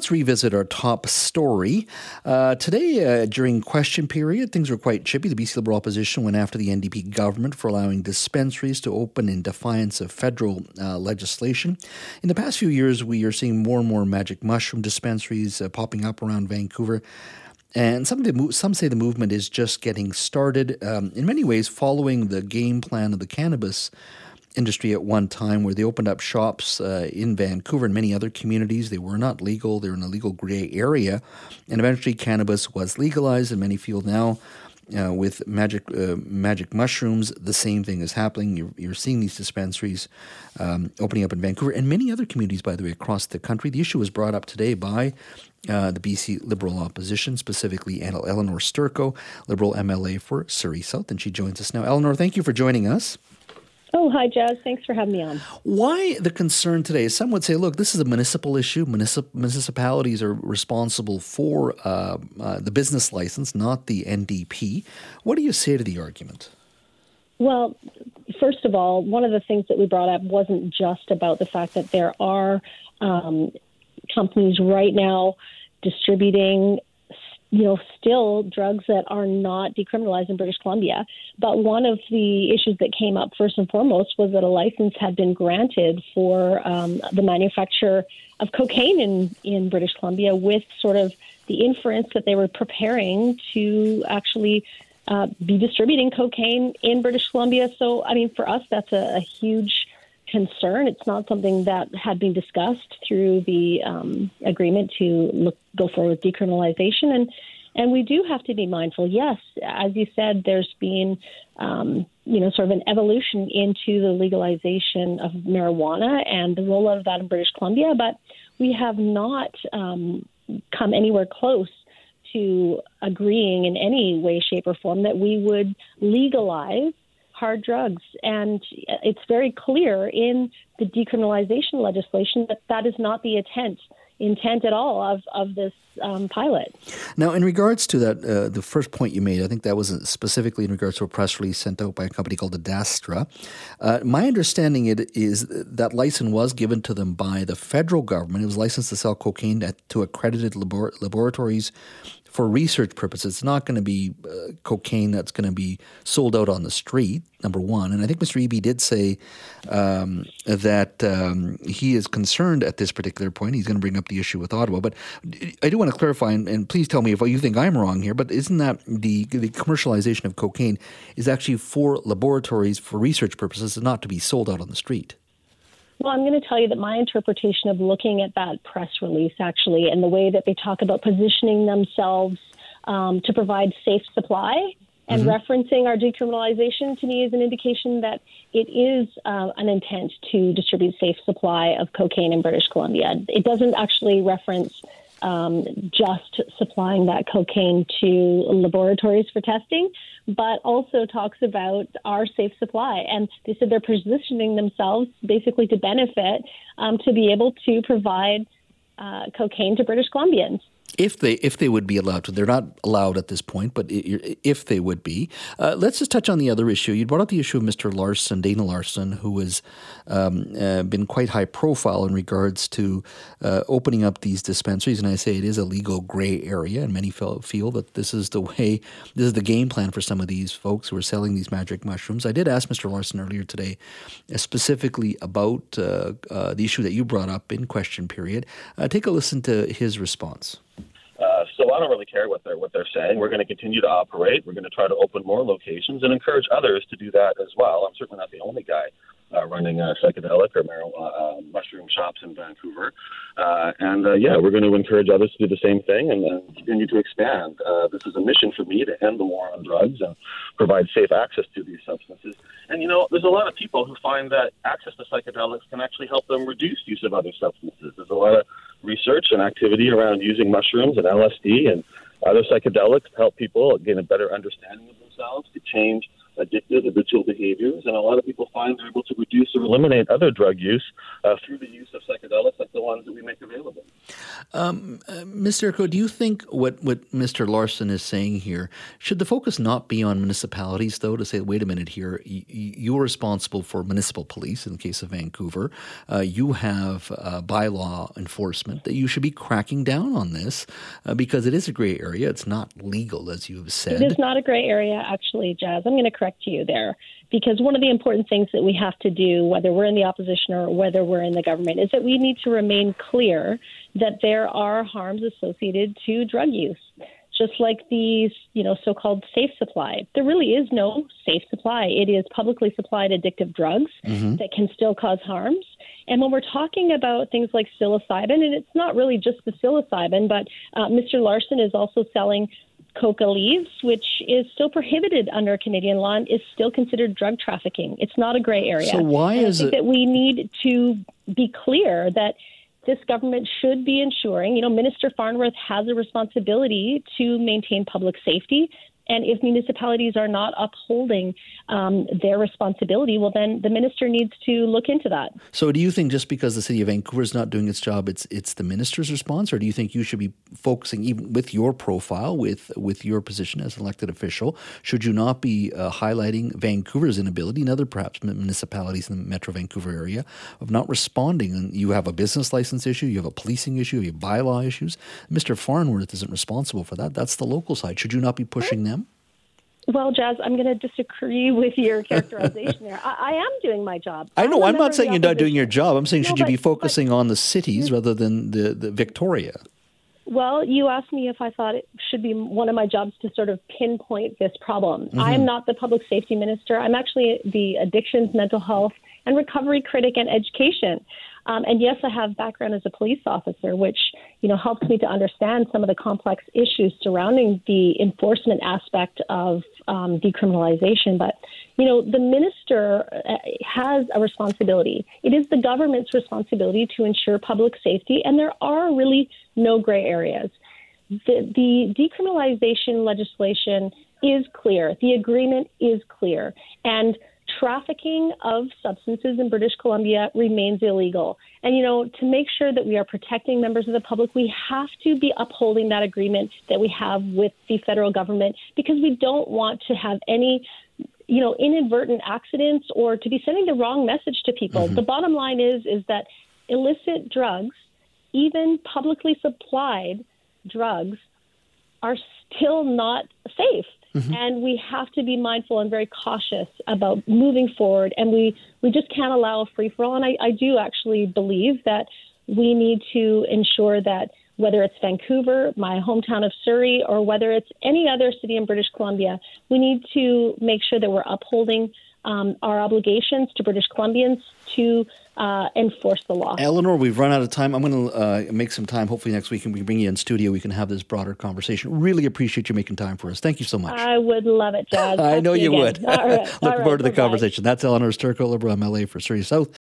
let's revisit our top story. Uh, today, uh, during question period, things were quite chippy. The BC Liberal opposition went after the NDP government for allowing dispensaries to open in defiance of federal uh, legislation. In the past few years, we are seeing more and more magic mushroom dispensaries uh, popping up around Vancouver. And some, some say the movement is just getting started. Um, in many ways, following the game plan of the cannabis industry at one time where they opened up shops uh, in Vancouver and many other communities. They were not legal, they were in a legal gray area. And eventually, cannabis was legalized, and many feel now. Uh, with magic uh, magic mushrooms, the same thing is happening. You're, you're seeing these dispensaries um, opening up in Vancouver and many other communities, by the way, across the country. The issue was brought up today by uh, the BC Liberal opposition, specifically Elenore Sturko, Liberal MLA for Surrey South, and she joins us now. Elenore, thank you for joining us. Oh, hi, Jas. Thanks for having me on. Why the concern today? Some would say, look, this is a municipal issue. Municip- municipalities are responsible for uh, uh, the business license, not the NDP. What do you say to the argument? Well, first of all, one of the things that we brought up wasn't just about the fact that there are um, companies right now distributing you know, still drugs that are not decriminalized in British Columbia. But one of the issues that came up first and foremost was that a license had been granted for um, the manufacture of cocaine in, in British Columbia with sort of the inference that they were preparing to actually uh, be distributing cocaine in British Columbia. So, I mean, for us, that's a, a huge concern. It's not something that had been discussed through the um, agreement to look, go forward with decriminalization. And and we do have to be mindful. Yes, as you said, there's been um, you know sort of an evolution into the legalization of marijuana and the rollout of that in British Columbia, but we have not um, come anywhere close to agreeing in any way, shape, or form that we would legalize hard drugs. And it's very clear in the decriminalization legislation that that is not the intent intent at all of, of this um, pilot. Now, in regards to that, uh, the first point you made, I think that was specifically in regards to a press release sent out by a company called Adastra. Uh, my understanding it is that license was given to them by the federal government. It was licensed to sell cocaine at, to accredited labor- laboratories for research purposes, it's not going to be uh, cocaine that's going to be sold out on the street, number one. And I think Mr. Eby did say um, that um, he is concerned at this particular point. He's going to bring up the issue with Ottawa. But I do want to clarify, and, and please tell me if you think I'm wrong here, but isn't that the, the commercialization of cocaine is actually for laboratories for research purposes and not to be sold out on the street? Well, I'm going to tell you that my interpretation of looking at that press release, actually, and the way that they talk about positioning themselves um, to provide safe supply and mm-hmm. referencing our decriminalization to me is an indication that it is uh, an intent to distribute safe supply of cocaine in British Columbia. It doesn't actually reference um, just supplying that cocaine to laboratories for testing, but also talks about our safe supply. And they said they're positioning themselves basically to benefit um, to be able to provide uh, cocaine to British Columbians if they if they would be allowed to. They're not allowed at this point, but if they would be, uh, let's just touch on the other issue. You brought up the issue of Mr. Larsen, Dana Larsen, who has um, uh, been quite high profile in regards to uh, opening up these dispensaries, and I say it is a legal gray area, and many feel, feel that this is the way, this is the game plan for some of these folks who are selling these magic mushrooms. I did ask Mr. Larsen earlier today, uh, specifically about uh, uh, the issue that you brought up in question period. take a listen to his response. Don't really care what they're what they're saying. We're going to continue to operate. We're going to try to open more locations and encourage others to do that as well. I'm certainly not the only guy running uh, psychedelic or marijuana uh, mushroom shops in Vancouver. Uh, and uh, yeah, we're going to encourage others to do the same thing and, and continue to expand. Uh, this is a mission for me to end the war on drugs and provide safe access to these substances. And you know, there's a lot of people who find that access to psychedelics can actually help them reduce use of other substances. There's a lot of research and activity around using mushrooms and LSD and other psychedelics to help people gain a better understanding of themselves, to change addictive, habitual behaviors, and a lot of people find they're able to reduce or eliminate other drug use uh, through the use of psychedelics like the ones that we make available. Um, uh, Mr. Sturko, do you think what, what Mr. Larsen is saying here, should the focus not be on municipalities, though, to say, wait a minute here, you, you're responsible for municipal police in the case of Vancouver. Uh, you have uh, bylaw enforcement that you should be cracking down on this uh, because it is a gray area. It's not legal, as you have said. It is not a gray area, actually, Jas. I'm going to correct you there because one of the important things that we have to do, whether we're in the opposition or whether we're in the government, is that we need to remain clear that there are harms associated to drug use. Just like these, you know, so-called safe supply, there really is no safe supply. It is publicly supplied addictive drugs mm-hmm. that can still cause harms. And when we're talking about things like psilocybin, and it's not really just the psilocybin, but uh, Mr. Larsen is also selling coca leaves, which is still prohibited under Canadian law and is still considered drug trafficking. It's not a gray area. So why and is I it think that we need to be clear that this government should be ensuring, you know, Minister Farnworth has a responsibility to maintain public safety. And if municipalities are not upholding um, their responsibility, well, then the minister needs to look into that. So, do you think just because the city of Vancouver is not doing its job, it's it's the minister's response, or do you think you should be focusing, even with your profile, with with your position as elected official, should you not be uh, highlighting Vancouver's inability and other perhaps municipalities in the Metro Vancouver area of not responding? And you have a business license issue, you have a policing issue, you have bylaw issues. Mr. Farnworth isn't responsible for that. That's the local side. Should you not be pushing them? Well, Jas, I'm going to disagree with your characterization there. I, I, am doing my job. I know. I'm, I'm not saying you're not doing your job. I'm saying no, should you be focusing but, on the cities rather than the, the Victoria? Well, you asked me if I thought it should be one of my jobs to sort of pinpoint this problem. Mm-hmm. I am not the public safety minister. I'm actually the addictions, mental health, and recovery critic and education. Um, and yes, I have background as a police officer, which you know helps me to understand some of the complex issues surrounding the enforcement aspect of um, decriminalization. But you know, the minister uh, has a responsibility. It is the government's responsibility to ensure public safety, and there are really no gray areas. The, the decriminalization legislation is clear. The agreement is clear, and trafficking of substances in British Columbia remains illegal. And, you know, to make sure that we are protecting members of the public, we have to be upholding that agreement that we have with the federal government because we don't want to have any you know inadvertent accidents or to be sending the wrong message to people mm-hmm. the bottom line is is that illicit drugs even publicly supplied drugs are still not safe Mm-hmm. And we have to be mindful and very cautious about moving forward. And we, we just can't allow a free for all. And I, I do actually believe that we need to ensure that whether it's Vancouver, my hometown of Surrey, or whether it's any other city in British Columbia, we need to make sure that we're upholding um, our obligations to British Columbians to uh, enforce the law. Elenore, we've run out of time. I'm going to uh, make some time. Hopefully next week, and we can bring you in studio. We can have this broader conversation. Really appreciate you making time for us. Thank you so much. I would love it. I know you, you would. Right. Looking right. forward to the Bye-bye. conversation. That's Elenore Sturko, Liberal MLA for Surrey South.